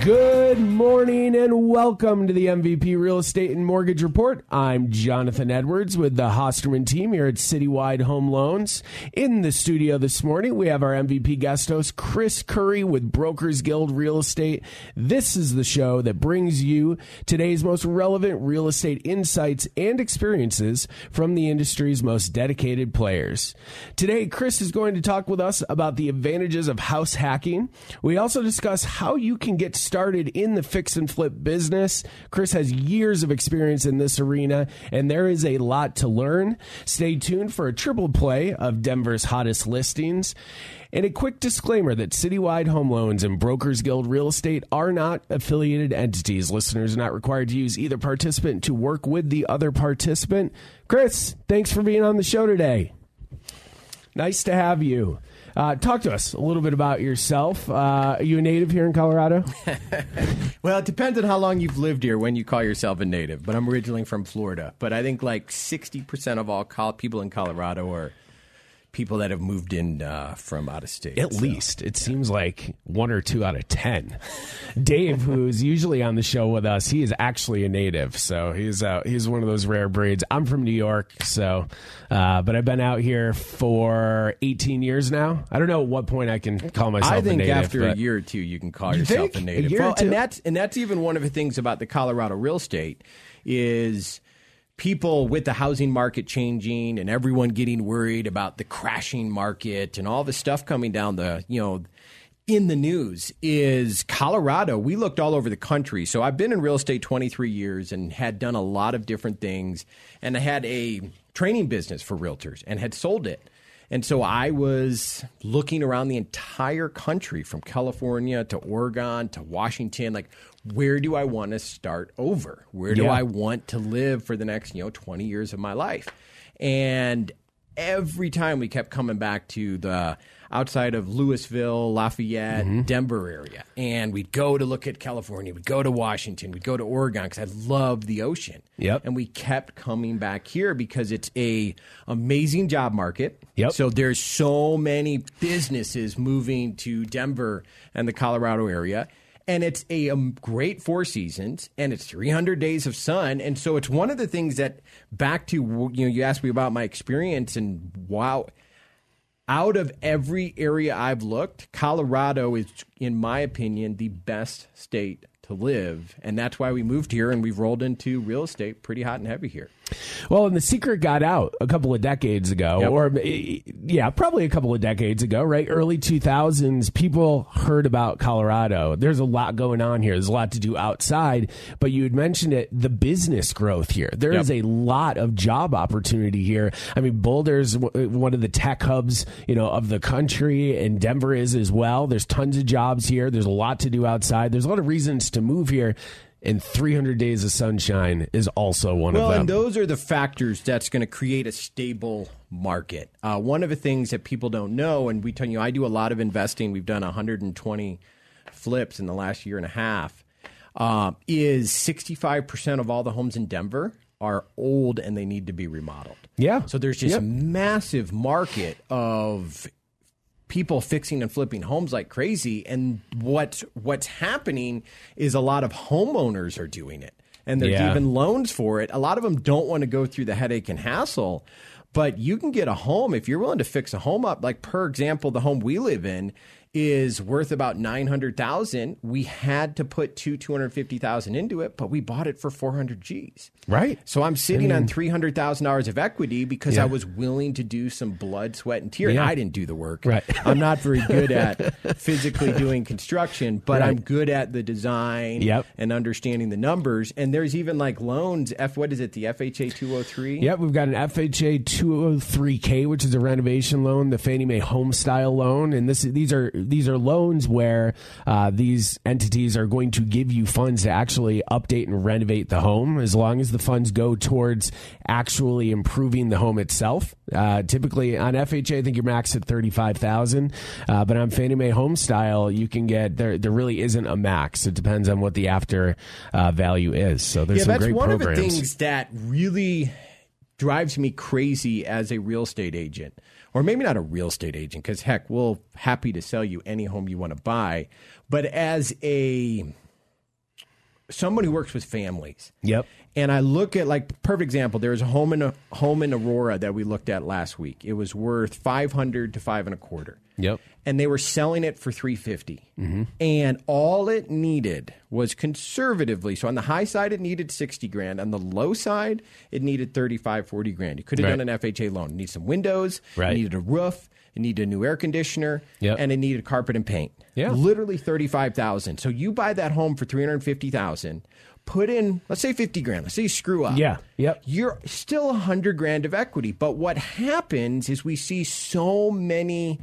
Good morning and welcome to the MVP Real Estate and Mortgage Report. I'm Jonathan Edwards with the Hosterman team here at Citywide Home Loans. In the studio this morning, we have our MVP guest host, Chris Curry with Brokers Guild Real Estate. This is the show that brings you today's most relevant real estate insights and experiences from the industry's most dedicated players. Today, Chris is going to talk with us about the advantages of house hacking. We also discuss how you can get started in the fix and flip business. Chris has years of experience in this arena, and there is a lot to learn. Stay tuned for a triple play of Denver's hottest listings. And a quick disclaimer that Citywide Home Loans and Brokers Guild Real Estate are not affiliated entities. Listeners are not required to use either participant to work with the other participant. Chris, thanks for being on the show today. Nice to have you. Uh, talk to us a little bit about yourself. Uh, are you a native here in Colorado? well, it depends on how long you've lived here when you call yourself a native. But I'm originally from Florida. But I think like 60% of all people in Colorado are people that have moved in uh, from out of state. At so, least it yeah. seems like one or two out of ten. Dave, who's usually on the show with us, he is actually a native, so he's uh, he's one of those rare breeds. I'm from New York, so uh, but I've been out here for 18 years now. I don't know at what point I can call myself. I think native, after a year or two, you can call you yourself a native. A well, and that's and that's even one of the things about the Colorado real estate is people with the housing market changing and everyone getting worried about the crashing market and all the stuff coming down the, you know, in the news is Colorado. We looked all over the country. So I've been in real estate 23 years and had done a lot of different things. And I had a training business for realtors and had sold it. And so I was looking around the entire country from California to Oregon to Washington, like where do I want to start over? Where do Yeah. I want to live for the next, you know, 20 years of my life? And every time we kept coming back to the outside of Louisville, Lafayette, Mm-hmm. Denver area. And we'd go to look at California, we'd go to Washington, we'd go to Oregon because I love the ocean. Yep. And we kept coming back here because it's a amazing job market. Yep. So there's so many businesses moving to Denver and the Colorado area. And it's a um, great four seasons, and it's 300 days of sun, and so it's one of the things that back to you know you asked me about my experience, and wow, out of every area I've looked, Colorado is, in my opinion, the best state to live, and that's why we moved here, and we've rolled into real estate pretty hot and heavy here. Well, and the secret got out a couple of decades ago, Yep. or eh, yeah, probably a couple of decades ago, right? Early 2000s, people heard about Colorado. There's a lot going on here. There's a lot to do outside, but you had mentioned it, the business growth here. There Yep. is a lot of job opportunity here. I mean, Boulder's w- one of the tech hubs, you know, of the country, and Denver is as well. There's tons of jobs here. There's a lot to do outside. There's a lot of reasons to move here. And 300 days of sunshine is also one Well, of them. and those are the factors that's going to create a stable market. Uh, one of the things that people don't know, and we tell you, I do a lot of investing. We've done 120 flips in the last year and a half. Uh, is 65% of all the homes in Denver are old and they need to be remodeled. Yeah. So there's just Yep. a massive market of people fixing and flipping homes like crazy. And what's what's happening is a lot of homeowners are doing it. And there's Yeah. even loans for it. A lot of them don't want to go through the headache and hassle but you can get a home if you're willing to fix a home up. Like per example the home we live in is worth about 900,000 we had to put two 250,000 into it but we bought it for 400 Gs Right. so I'm sitting on three hundred thousand dollars of equity because Yeah. I was willing to do some blood, sweat, and tears. Yeah. I didn't do the work. Right. I'm not very good at physically doing construction, but Right. I'm good at the design Yep. and understanding the numbers. And there's even like loans. F what is it? The FHA 203. Yep, we've got an FHA 203K, which is a renovation loan, the Fannie Mae Home Style loan, and this these are these are loans where uh, these entities are going to give you funds to actually update and renovate the home, as long as the funds go towards actually improving the home itself. Uh, typically on FHA, I think you're max at thirty five thousand, uh, but on Fannie Mae Home Style, you can get there. There really isn't a max. It depends on what the after uh, value is. So there's a great program yeah, some that's great one programs. of the things that really drives me crazy as a real estate agent, or maybe not a real estate agent, because heck, we'll happy to sell you any home you want to buy, but as a someone who works with families. Yep. And I look at like perfect example. There was a home in a home in Aurora that we looked at last week. It was worth five hundred to five and a quarter. Yep. And they were selling it for three mm-hmm. And all it needed was conservatively. So on the high side, it needed sixty grand. On the low side, it needed 35, 40 grand. You could have Right. done an FHA loan. It needed some windows. Right. It needed a roof. It needed a new air conditioner. Yep. And it needed carpet and paint. Yeah. Literally thirty five thousand. So you buy that home for three hundred fifty thousand. Put in, let's say fifty grand. Let's say you screw up. Yeah. Yep. You're still a hundred grand of equity. But what happens is we see so many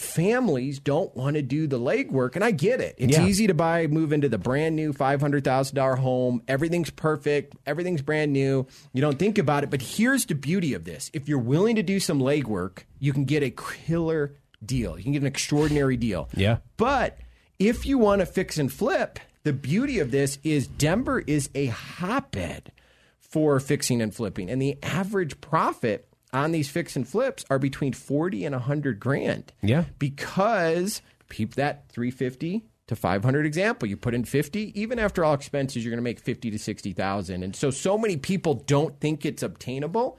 families don't want to do the legwork, and I get it. It's Yeah. easy to buy, move into the brand new five hundred thousand dollar home. Everything's perfect. Everything's brand new. You don't think about it. But here's the beauty of this: if you're willing to do some legwork, you can get a killer deal. You can get an extraordinary deal. Yeah. But if you want to fix and flip, the beauty of this is Denver is a hotbed for fixing and flipping. And the average profit on these fix and flips are between 40 and 100 grand. Yeah. Because peep that 350 to 500 example, you put in 50, even after all expenses you're going to make 50 to 60,000. And so so many people don't think it's obtainable.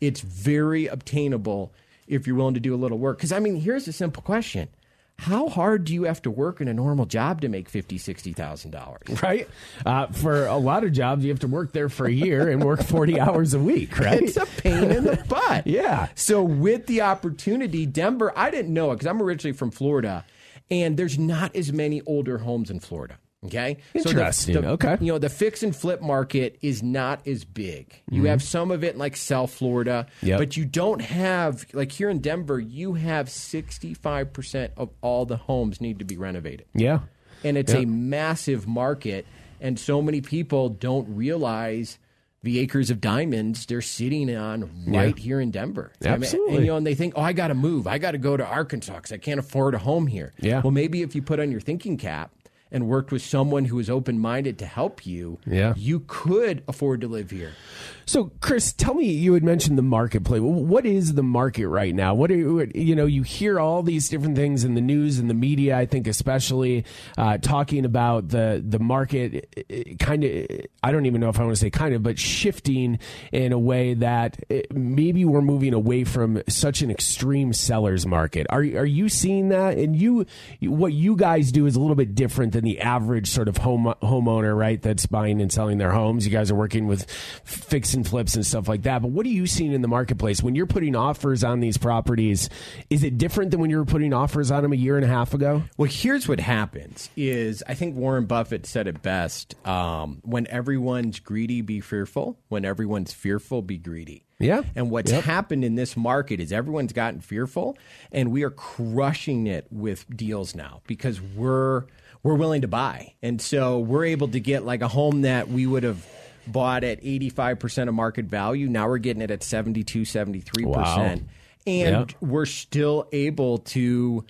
It's very obtainable if you're willing to do a little work. Cuz I mean, here's a simple question. How hard do you have to work in a normal job to make fifty, sixty thousand dollars? right? Uh, for a lot of jobs, you have to work there for a year and work 40 hours a week, right? It's a pain in the butt. Yeah. So with the opportunity, Denver, I didn't know it because I'm originally from Florida, and there's not as many older homes in Florida. Okay, So the- Interesting. the- Okay. You know, the fix and flip market is not as big. You have some of it in like South Florida, Mm-hmm. Yep. but you don't have like here in Denver. You have 65 percent of all the homes need to be renovated. yeah. and it's Yeah. a massive market and so many people don't realize the acres of diamonds they're sitting on right here in Denver. I mean, Absolutely. and, you know, and they think, "Oh, I got to move. I got to go to Arkansas cuz I can't afford a home here." Yeah. Well, maybe if you put on your thinking cap and worked with someone who is open-minded to help you, Yeah. you could afford to live here. So, Chris, tell me, you had mentioned the marketplace. What is the market right now? What are you, know, you hear all these different things in the news and the media, I think, especially uh, talking about the, the market kind of, I don't even know if I want to say kind of, but shifting in a way that eh, maybe we're moving away from such an extreme seller's market. Are, are you seeing that? And you, what you guys do is a little bit different than the average sort of home homeowner, right? That's buying and selling their homes. You guys are working with fix and flips and stuff like that. But what are you seeing in the marketplace when you're putting offers on these properties? Is it different than when you were putting offers on them a year and a half ago? Well, here's what happens: is I think Warren Buffett said it best. Um, when everyone's greedy, be fearful. When everyone's fearful, be greedy. Yeah. And what's Yep. happened in this market is everyone's gotten fearful, and we are crushing it with deals now because we're we're willing to buy, and so we're able to get like a home that we would have bought at 85% of market value. Now we're getting it at 72, 73%. Wow. And Yep. we're still able to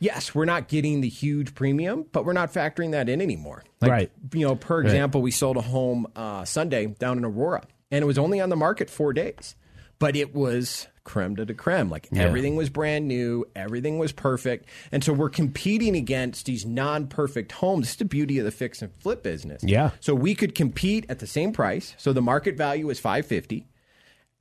yes we're not getting the huge premium but we're not factoring that in anymore like, Right. you know per example we sold a home uh, sunday down in aurora and it was only on the market four days but it was creme de la creme. Like everything was brand new. Everything was perfect. And so we're competing against these non-perfect homes. It's the beauty of the fix and flip business. Yeah. so we could compete at the same price. So the market value is 550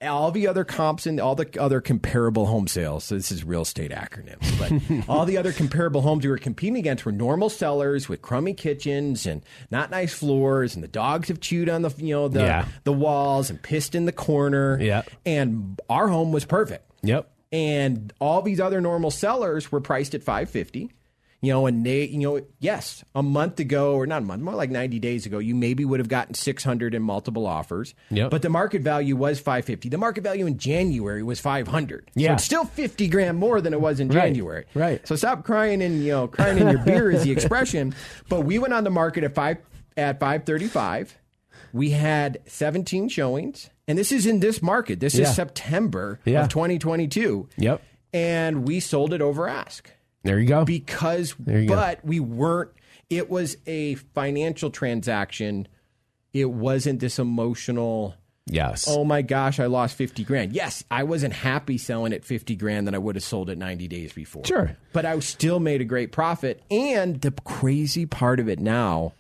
all the other comps and all the other comparable home sales. So this is real estate acronyms, but all the other comparable homes we were competing against were normal sellers with crummy kitchens and not nice floors, and the dogs have chewed on the you know the Yeah. the walls and pissed in the corner. Yeah. and our home was perfect. Yep. And all these other normal sellers were priced at 550. You know, and they, you know, yes, a month ago or not a month, more like 90 days ago, you maybe would have gotten 600 in multiple offers. Yep. But the market value was 550. The market value in January was 500. Yeah. So it's still 50 grand more than it was in January. right. So stop crying and, you know, crying in your beer is the expression. But we went on the market at 5 at 535. We had 17 showings. And this is in this market. This Yeah. is September Yeah. of 2022. Yep. And we sold it over ask There you go. because you go. but we weren't it was a financial transaction it wasn't this emotional yes. oh my gosh i lost 50 grand yes i wasn't happy selling at 50 grand than i would have sold it 90 days before Sure. but i still made a great profit and the crazy part of it now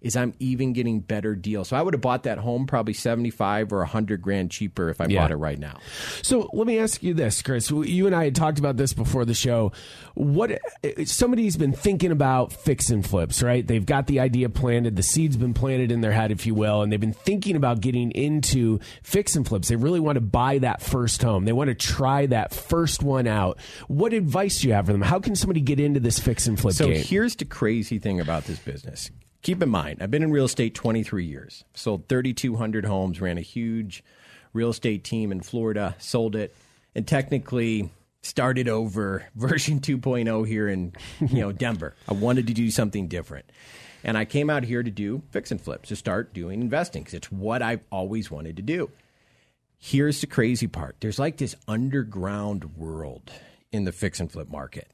is i'm even getting better deals so i would have bought that home probably 75 or 100 grand cheaper if i Yeah. bought it right now So let me ask you this, Chris. You and I had talked about this before the show. What somebody's been thinking about fix and flips, right? They've got the idea planted, the seed's been planted in their head, if you will, and they've been thinking about getting into fix and flips. They really want to buy that first home. They want to try that first one out. What advice do you have for them? How can somebody get into this fix and flip So game? here's the crazy thing about this business. Keep in mind, I've been in real estate 23 years. Sold 3,200 homes, ran a huge real estate team in Florida, sold it, and technically started over version 2.0 here in you know Denver. I wanted to do something different. And I came out here to do fix and flips, to start doing investing because it's what I've always wanted to do. Here's the crazy part. There's like this underground world in the fix and flip market.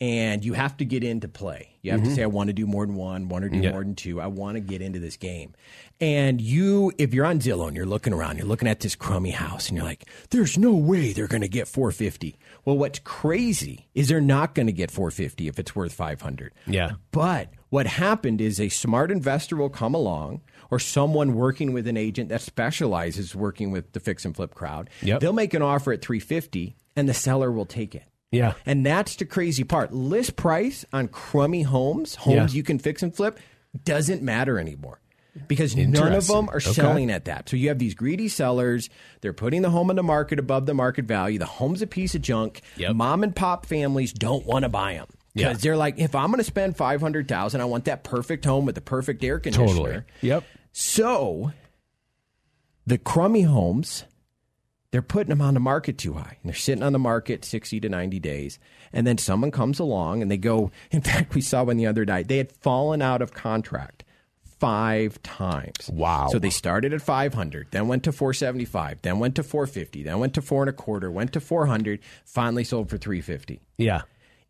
And you have to get into play. You have to mm-hmm. say, I want to do more than one, want to do Yeah. more than two. I want to get into this game. And you, if you're on Zillow and you're looking around, you're looking at this crummy house and you're like, there's no way they're going to get 450. Well, what's crazy is they're not going to get 450 if it's worth 500. Yeah. But what happened is a smart investor will come along or someone working with an agent that specializes working with the fix and flip crowd. Yep. They'll make an offer at 350 and the seller will take it. Yeah. And that's the crazy part. List price on crummy homes, homes Yeah. you can fix and flip, doesn't matter anymore. Because none of them are Okay. selling at that. So you have these greedy sellers. They're putting the home on the market above the market value. The home's a piece of junk. Yep. Mom and pop families don't want to buy them. Yeah. Because they're like, if I'm going to spend 500000 I want that perfect home with the perfect air conditioner. Totally. Yep. So the crummy homes, they're putting them on the market too high. And they're sitting on the market 60 to 90 days. And then someone comes along and they go, in fact, we saw one the other night. They had fallen out of contract five times. Wow. So they started at 500, then went to 475, then went to 450, then went to four and a quarter, went to 400, finally sold for 350 Yeah.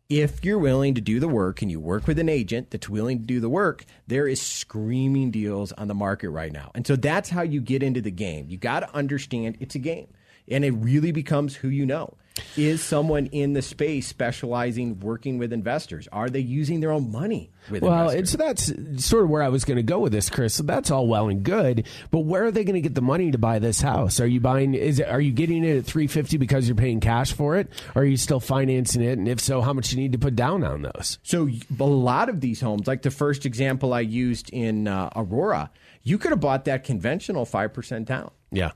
if you're willing to do the work and you work with an agent that's willing to do the work, there is screaming deals on the market right now. And so that's how you get into the game. You got to understand it's a game. And it really becomes who you know. Is someone in the space specializing working with investors? Are they using their own money with Well, investors? and so that's sort of where I was going to go with this, Chris. So that's all well and good, but where are they going to get the money to buy this house? Are you buying? Is it? Are you getting it at three fifty because you're paying cash for it? Or are you still financing it? And if so, how much you need to put down on those? So a lot of these homes, like the first example I used in uh, Aurora, you could have bought that conventional 5% down. Yeah.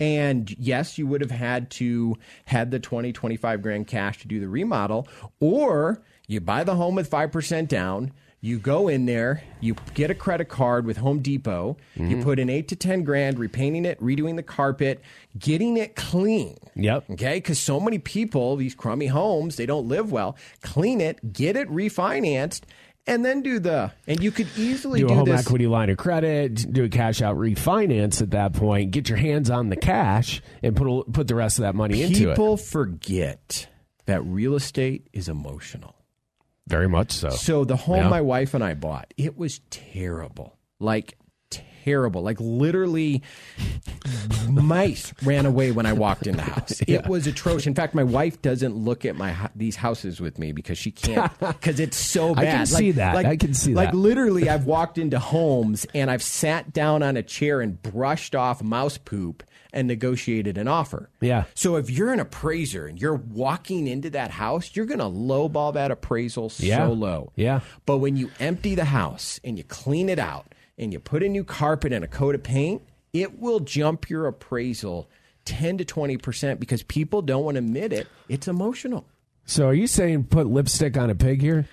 And yes, you would have had to had the 20, 25 grand cash to do the remodel, or you buy the home with 5% down. You go in there, you get a credit card with Home Depot, you mm-hmm. put in eight to 10 grand repainting it, redoing the carpet, getting it clean. Yep. Okay. Because so many people, these crummy homes, they don't live well. Clean it, get it refinanced, and then do the, and you could easily Do do, a home this. equity line of credit, do a cash out refinance at that point, get your hands on the cash, and put a, put the rest of that money into it. People forget that real estate is emotional. Very much so. So the home Yeah. my wife and I bought, it was terrible. Like terrible. Like literally mice ran away when I walked in the house. It was atrocious. In fact, my wife doesn't look at my these houses with me because she can't because it's so bad. I can see that. Like, I can see like that. Like literally I've walked into homes and I've sat down on a chair and brushed off mouse poop and negotiated an offer. Yeah. So if you're an appraiser and you're walking into that house, you're going to lowball that appraisal Yeah. so low. Yeah. But when you empty the house and you clean it out and you put a new carpet and a coat of paint, it will jump your appraisal 10 to 20% because people don't want to admit it. It's emotional. So are you saying put lipstick on a pig here?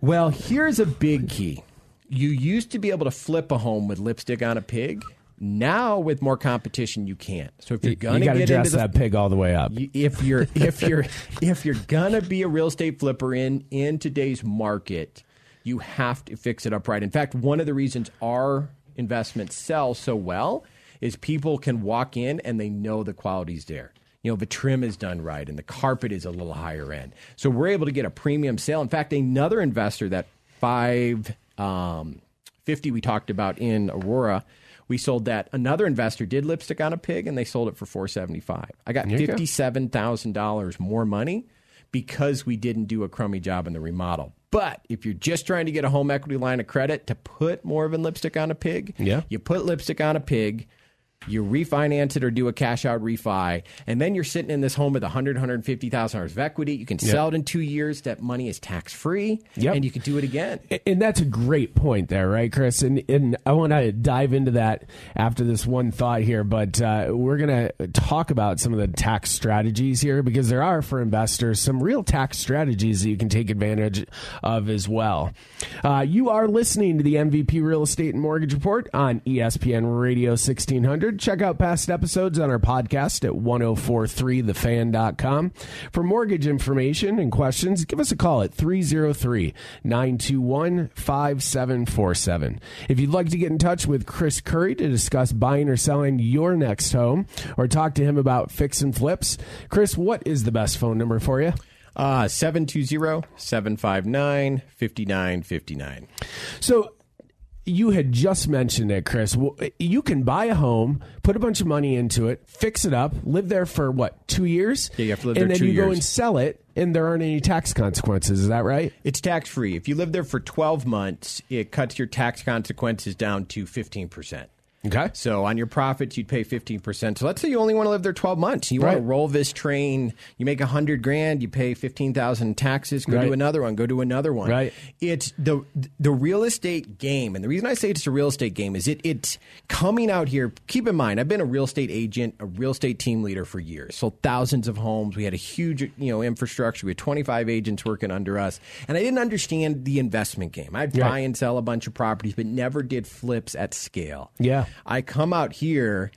Well, here's a big key. You used to be able to flip a home with lipstick on a pig. Now, with more competition, you can't. So if you're gonna got to get dress into the, that pig all the way up. if you're if you're if you're gonna be a real estate flipper in in today's market, you have to fix it up right. In fact, one of the reasons our investments sell so well is people can walk in and they know the quality's there. You know, the trim is done right and the carpet is a little higher end. So we're able to get a premium sale. In fact, another investor that five um, fifty we talked about in Aurora. We sold that. Another investor did lipstick on a pig, and they sold it for four seventy five. I got you go. fifty seven thousand dollars more money because we didn't do a crummy job in the remodel. But if you're just trying to get a home equity line of credit to put more of a lipstick on a pig, Yeah. you put lipstick on a pig, you refinance it or do a cash out refi, and then you're sitting in this home with 100, 150,000 dollars of equity. You can sell it in two years. That money is tax free, Yep. and you can do it again. And that's a great point there, right, Chris? And, and I want to dive into that after this one thought here, but uh, we're going to talk about some of the tax strategies here because there are, for investors, some real tax strategies that you can take advantage of as well. Uh, you are listening to the MVP Real Estate and Mortgage Report on ESPN Radio 1600. Check out past episodes on our podcast at 1043thefan.com. For mortgage information and questions, give us a call at 303 921 5747. If you'd like to get in touch with Chris Curry to discuss buying or selling your next home or talk to him about fix and flips, Chris, what is the best phone number for you? Uh, 720 759 5959. So you had just mentioned it, Chris. You can buy a home, put a bunch of money into it, fix it up, live there for what two years? Yeah, you have to live and there then you go and sell it, and there aren't any tax consequences. Is that right? It's tax free. If you live there for 12 months, it cuts your tax consequences down to 15%. Okay. So on your profits, you'd pay 15%. So let's say you only want to live there 12 months. You want to roll this train. You make 100 grand, you pay 15,000 taxes, go Right. to another one, go to another one. Right. It's the the real estate game. And the reason I say it's a real estate game is it it's coming out here. Keep in mind, I've been a real estate agent, a real estate team leader for years. Sold thousands of homes. We had a huge, you know, infrastructure. We had 25 agents working under us. And I didn't understand the investment game. I'd Right. buy and sell a bunch of properties, but never did flips at scale. Yeah. I come out here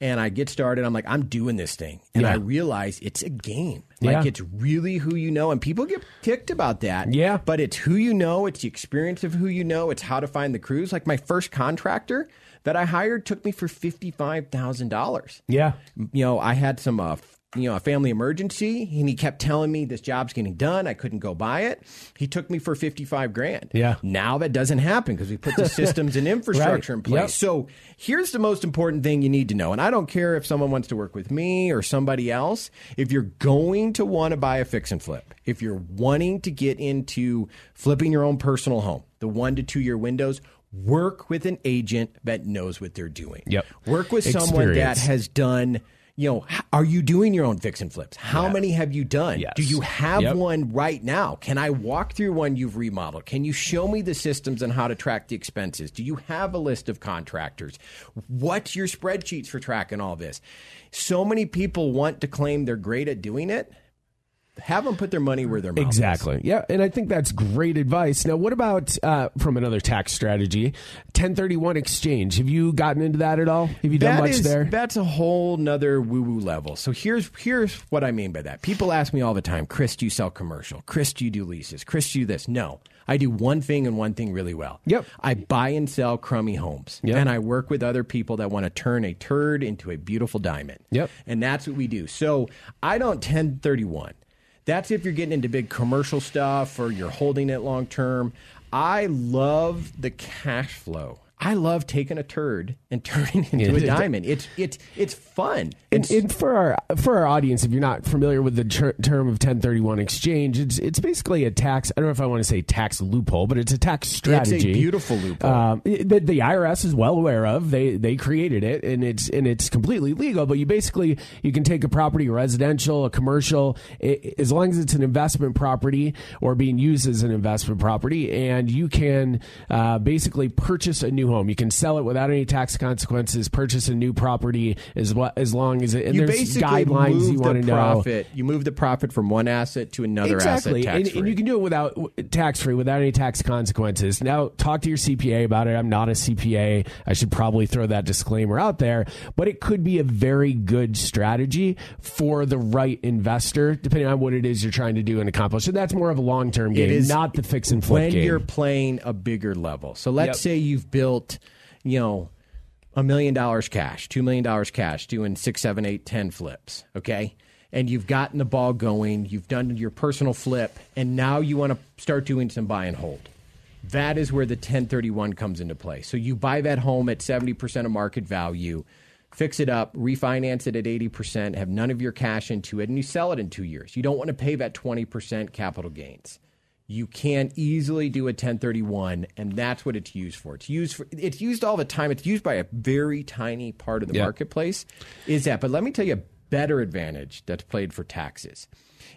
and I get started. I'm like, I'm doing this thing. And Yeah. I realize it's a game. Like Yeah. it's really who you know. And people get ticked about that. Yeah. But it's who you know, it's the experience of who you know, it's how to find the crews. Like my first contractor that I hired took me for fifty five thousand dollars. Yeah. You know, I had some uh, you know, a family emergency and he kept telling me this job's getting done. I couldn't go buy it. He took me for 55 grand. Yeah. Now that doesn't happen because we put the systems and infrastructure in place. Yep. So here's the most important thing you need to know. And I don't care if someone wants to work with me or somebody else. If you're going to want to buy a fix and flip, if you're wanting to get into flipping your own personal home, the one to two year windows, work with an agent that knows what they're doing. Yep. Work with someone that has done. You know, are you doing your own fix and flips? How many have you done? Yes. Do you have Yep. one right now? Can I walk through one you've remodeled? Can you show me the systems and how to track the expenses? Do you have a list of contractors? What's your spreadsheets for tracking all this? So many people want to claim they're great at doing it. Have them put their money where their mouth is. Exactly. Yeah, and I think that's great advice. Now, what about uh, from another tax strategy, 1031 exchange? Have you gotten into that at all? Have you done That much is- there? That's a whole nother woo woo level. So here's here's what I mean by that. People ask me all the time, Chris, do you sell commercial? Chris, do you do leases? Chris, do you this? No. I do one thing and one thing really well. Yep. I buy and sell crummy homes. Yep. And I work with other people that want to turn a turd into a beautiful diamond. Yep. And that's what we do. So I don't 1031. That's if you're getting into big commercial stuff or you're holding it long term. I love the cash flow. I love taking a turd and turning it into a diamond. It's it's it's fun. And, and for our for our audience, if you're not familiar with the ter- term of 1031 exchange, it's it's basically a tax. I don't know if I want to say tax loophole, but it's a tax strategy. It's a beautiful loophole. Um, that the IRS is well aware of. They they created it, and it's and it's completely legal. But you basically you can take a property, residential, a commercial, i- as long as it's an investment property or being used as an investment property, and you can uh, basically purchase a new new home. You can sell it without any tax consequences. Purchase a new property as well as long as it. And you there's guidelines you want to the know. profit. You move the profit from one asset to another Exactly, asset and, and you can do it without tax free, without any tax consequences. Now, talk to your CPA about it. I'm not a CPA. I should probably throw that disclaimer out there, but it could be a very good strategy for the right investor, depending on what it is you're trying to do and accomplish. And that's more of a long term game, is not the fix and flip when game. you're playing a bigger level. So let's Yep. say you've built, you know, a million dollars cash, two million dollars cash, doing six, seven, eight, ten flips. Okay. And you've gotten the ball going, you've done your personal flip, and now you want to start doing some buy and hold. That is where the 1031 comes into play. So you buy that home at 70% of market value, fix it up, refinance it at 80%, have none of your cash into it, and you sell it in two years. You don't want to pay that 20% capital gains you can easily do a 1031 and that's what it's used for. It's used for it's used all the time. It's used by a very tiny part of the Yeah. marketplace. Is that but let me tell you a better advantage that's played for taxes.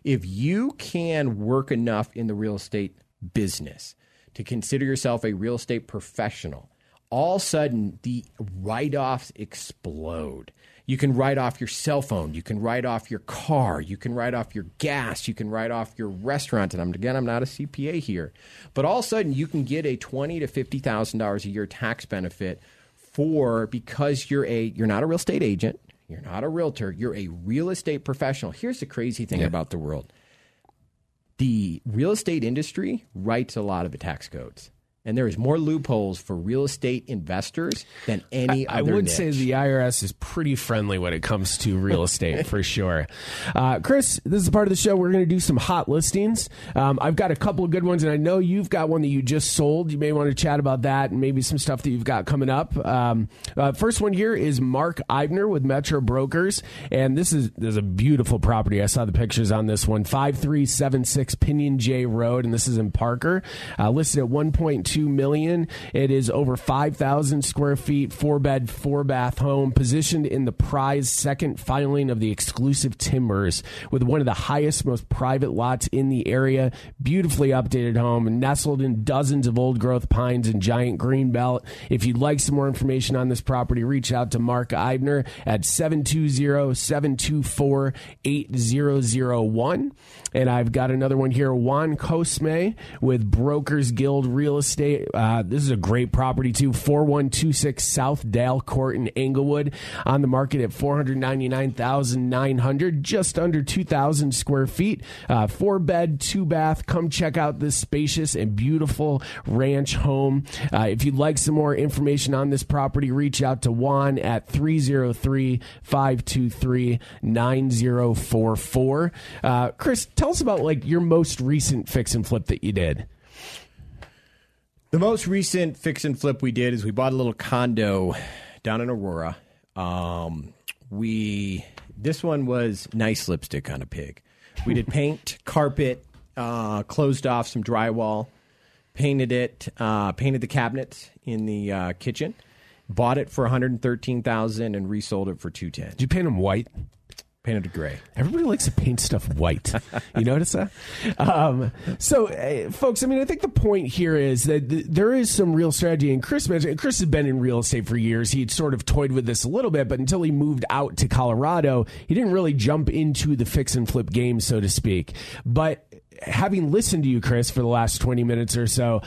If you can work enough in the real estate business to consider yourself a real estate professional all of a sudden the write-offs explode you can write off your cell phone. You can write off your car. You can write off your gas. You can write off your restaurant. And I'm, again, I'm not a CPA here, but all of a sudden you can get a twenty to fifty thousand dollars a year tax benefit for because you're a you're not a real estate agent. You're not a realtor. You're a real estate professional. Here's the crazy thing about the world: the real estate industry writes a lot of the tax codes. And there is more loopholes for real estate investors than any I other I would niche. say the IRS is pretty friendly when it comes to real estate for sure. Uh, Chris, this is part of the show. We're going to do some hot listings. Um, I've got a couple of good ones, and I know you've got one that you just sold. You may want to chat about that and maybe some stuff that you've got coming up. Um, uh, first one here is Mark Eibner with Metro Brokers, and this is there's a beautiful property. I saw the pictures on this one, five three seven six Pinyon Jay Road, and this is in Parker, uh, listed at one point two million. It is over five thousand square feet, four bed, four bath home, positioned in the prize second filing of the exclusive timbers, with one of the highest, most private lots in the area. Beautifully updated home, nestled in dozens of old growth pines and giant green belt. If you'd like some more information on this property, reach out to Mark Eibner at 720-724-8001. And I've got another one here, Juan Cosme with Brokers Guild Real Estate. Uh, this is a great property too, 4126 South Dale Court in Englewood on the market at 499,900, just under 2,000 square feet. Uh, four bed, two bath. Come check out this spacious and beautiful ranch home. Uh, if you'd like some more information on this property, reach out to Juan at 303 523 9044. Uh, Chris, tell us about like your most recent fix and flip that you did. The most recent fix and flip we did is we bought a little condo down in Aurora. Um, we this one was nice lipstick on a pig. We did paint, carpet, uh, closed off some drywall, painted it, uh, painted the cabinets in the uh, kitchen. Bought it for one hundred thirteen thousand and resold it for two ten. Did you paint them white? Painted it gray. Everybody likes to paint stuff white. You notice that? Um, so, uh, folks, I mean, I think the point here is that th- there is some real strategy. And Chris mentioned, Chris has been in real estate for years. He'd sort of toyed with this a little bit, but until he moved out to Colorado, he didn't really jump into the fix and flip game, so to speak. But having listened to you, Chris, for the last 20 minutes or so,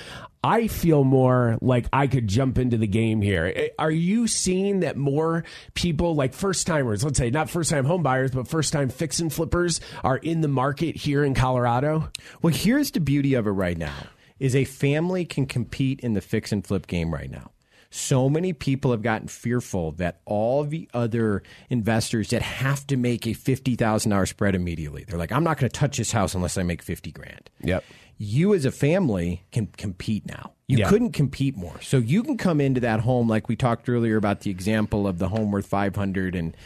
I feel more like I could jump into the game here. Eh, are you seeing that more people, like first timers, let's say not first time home buyers, but first time fix and flippers, are in the market here in Colorado? Well, here's the beauty of it right now is a family can compete in the fix and flip game right now. So many people have gotten fearful that all the other investors that have to make a fifty thousand dollar spread immediately. They're like, I'm not going to touch this house unless I make fifty grand. Yep. You as a family can compete now. You Yeah. couldn't compete more. So you can come into that home like we talked earlier about the example of the home worth 500 and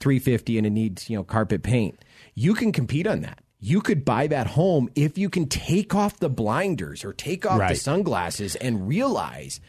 350 and it needs, you know, carpet paint. You can compete on that. You could buy that home if you can take off the blinders or take off the sunglasses and realize,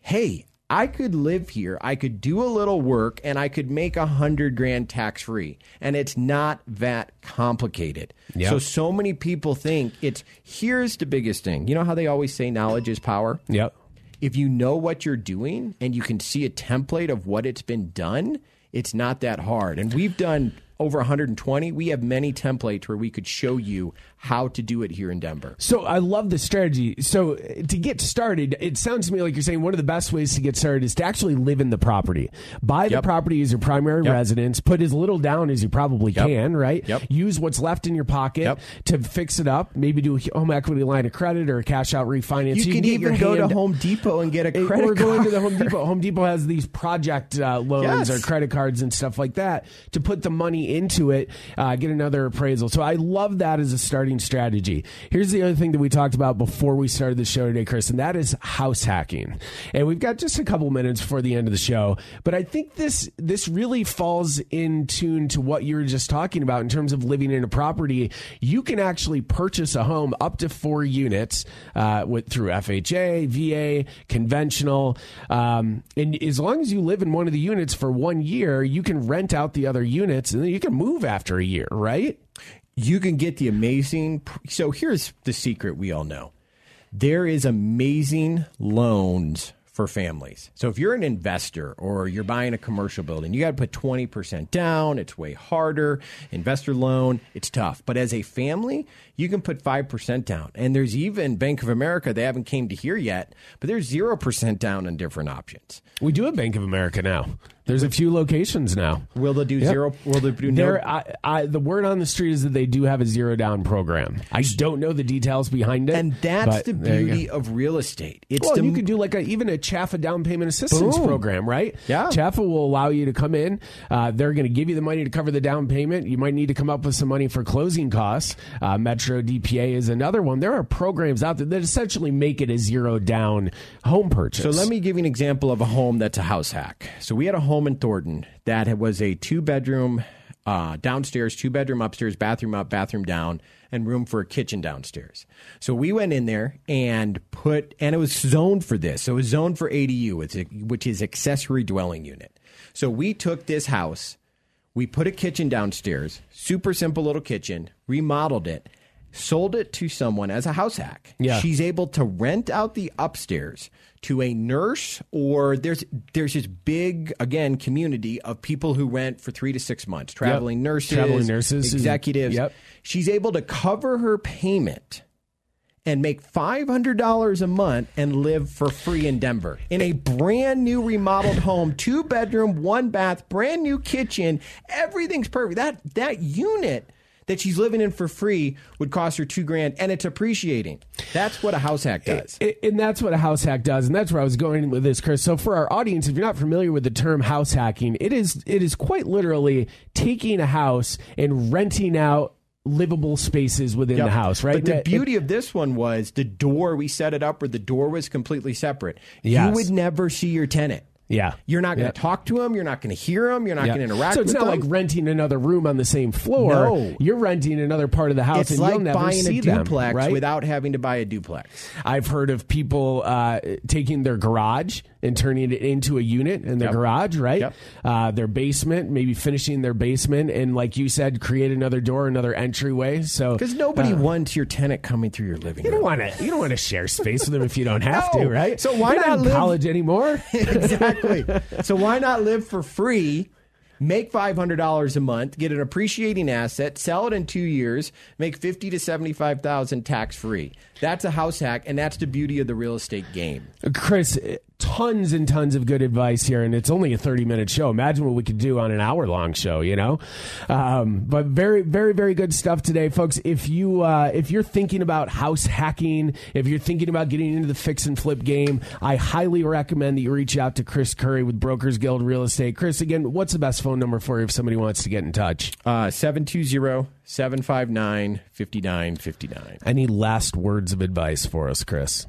hey, I could live here. I could do a little work and I could make a hundred grand tax free. And it's not that complicated. Yep. So, so many people think it's here's the biggest thing. You know how they always say knowledge is power? Yep. if you know what you're doing and you can see a template of what it's been done, it's not that hard. And we've done over 120. We have many templates where we could show you how to do it here in Denver. So I love the strategy. So to get started, it sounds to me like you're saying one of the best ways to get started is to actually live in the property. Buy the property as your primary Yep. residence. Put as little down as you probably Yep. can, right? Yep. Use what's left in your pocket Yep. to fix it up. Maybe do a home equity line of credit or a cash out refinance. You, So can, even go to Home Depot and get a Hey, credit We're going to the Home Depot. Home Depot has these project uh, loans Yes. or credit cards and stuff like that to put the money into it, uh, get another appraisal. So I love that as a starting strategy. Here's the other thing that we talked about before we started the show today, Chris, and that is house hacking. And we've got just a couple minutes before the end of the show, but I think this this really falls in tune to what you were just talking about in terms of living in a property. You can actually purchase a home up to four units uh, with through FHA, VA, conventional, um, and as long as you live in one of the units for one year, you can rent out the other units, and then you can move after a year, right? You can get the amazing. So here's the secret we all know there is amazing loans for families. So if you're an investor or you're buying a commercial building, you got to put 20% down. It's way harder. Investor loan, it's tough. But as a family, you can put 5% down. And there's even Bank of America, they haven't came to here yet, but there's 0% down on different options. We do have Bank of America now. There's a few locations now. Will they do Yep. zero? Will they do no? I, I, the word on the street is that they do have a zero down program. I don't know the details behind it, And that's the there you go. beauty of real estate. It's Well, the you could do like a, even a CHFA down payment assistance Boom. program, right? Yeah. CHFA will allow you to come in. Uh, they're going to give you the money to cover the down payment. You might need to come up with some money for closing costs. Uh, Metro DPA is another one. There are programs out there that essentially make it a zero down home purchase. So let me give you an example of a home that's a house hack. So we had a home in Thornton that was a two bedroom uh, downstairs, two bedroom upstairs, bathroom up, bathroom down, and room for a kitchen downstairs. So we went in there and put, and it was zoned for this. So it was zoned for ADU, which is- which is accessory dwelling unit. So we took this house, we put a kitchen downstairs, super simple little kitchen, remodeled it, sold it to someone as a house hack. Yeah. She's able to rent out the upstairs to a nurse or there's there's this big again community of people who rent for 3 to 6 months, traveling nurses, Traveling nurses. executives. Yep. She's able to cover her payment and make $500 a month and live for free in Denver in a brand new remodeled home, two bedroom, one bath, brand new kitchen. Everything's perfect. That that unit that she's living in for free would cost her 2 grand and it's appreciating. That's what a house hack does. I- And that's what a house hack does, and that's where I was going with this, Chris. So, for our audience, if you're not familiar with the term house hacking, it is it is quite literally taking a house and renting out livable spaces within Yep. the house, right? But the beauty of this one was the door we set it up where the door was completely separate. You would never see your tenant. Yeah, You're not going to Yeah. talk to him. You're not going to hear him. You're not Yeah. going to interact So it's with not them. like renting another room on the same floor. No. You're renting another part of the house, it's and like you'll never buying see a them, duplex right? without having to buy a duplex. I've heard of people uh, taking their garage and turning it into a unit in their Yep. garage, right? Yep. Uh, their basement, maybe finishing their basement, and like you said, create another door, another entryway. So Because nobody wants your tenant coming through your living you room. don't want to you don't want to share space with them if you don't have No. to, right? So why You're not in live- college anymore? exactly. So why not live for free? Make five hundred dollars a month, get an appreciating asset, sell it in two years, make fifty to seventy five thousand tax free. That's a house hack, and that's the beauty of the real estate game. Chris, tons and tons of good advice here, and it's only a 30 minute show. Imagine what we could do on an hour long show, you know? Um, but very, very, very good stuff today, folks. If you, uh, if you're thinking about house hacking, if you're thinking about getting into the fix and flip game, I highly recommend that you reach out to Chris Curry with Brokers Guild Real Estate. Chris, again, what's the best phone number for you if somebody wants to get in touch? Uh, 720 759 5959. Any last words of advice for us, Chris?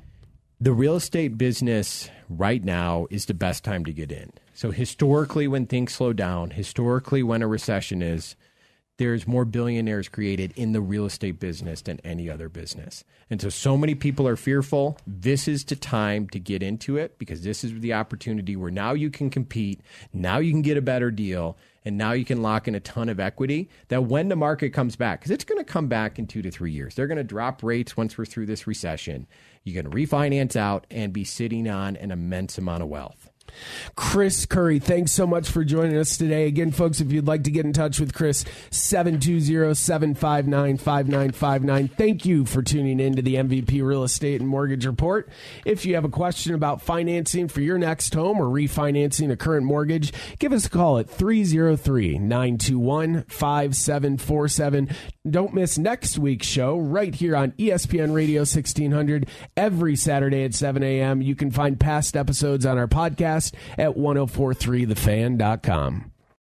The real estate business right now is the best time to get in. So, historically, when things slow down, historically, when a recession is, there's more billionaires created in the real estate business than any other business. And so, so many people are fearful. This is the time to get into it because this is the opportunity where now you can compete, now you can get a better deal, and now you can lock in a ton of equity that when the market comes back, because it's going to come back in two to three years, they're going to drop rates once we're through this recession. You can refinance out and be sitting on an immense amount of wealth. Chris Curry, thanks so much for joining us today. Again, folks, if you'd like to get in touch with Chris, 720-759-5959. Thank you for tuning in to the MVP Real Estate and Mortgage Report. If you have a question about financing for your next home or refinancing a current mortgage, give us a call at 303-921-5747. Don't miss next week's show right here on ESPN Radio 1600 every Saturday at 7 a.m. You can find past episodes on our podcast at 1043thefan.com.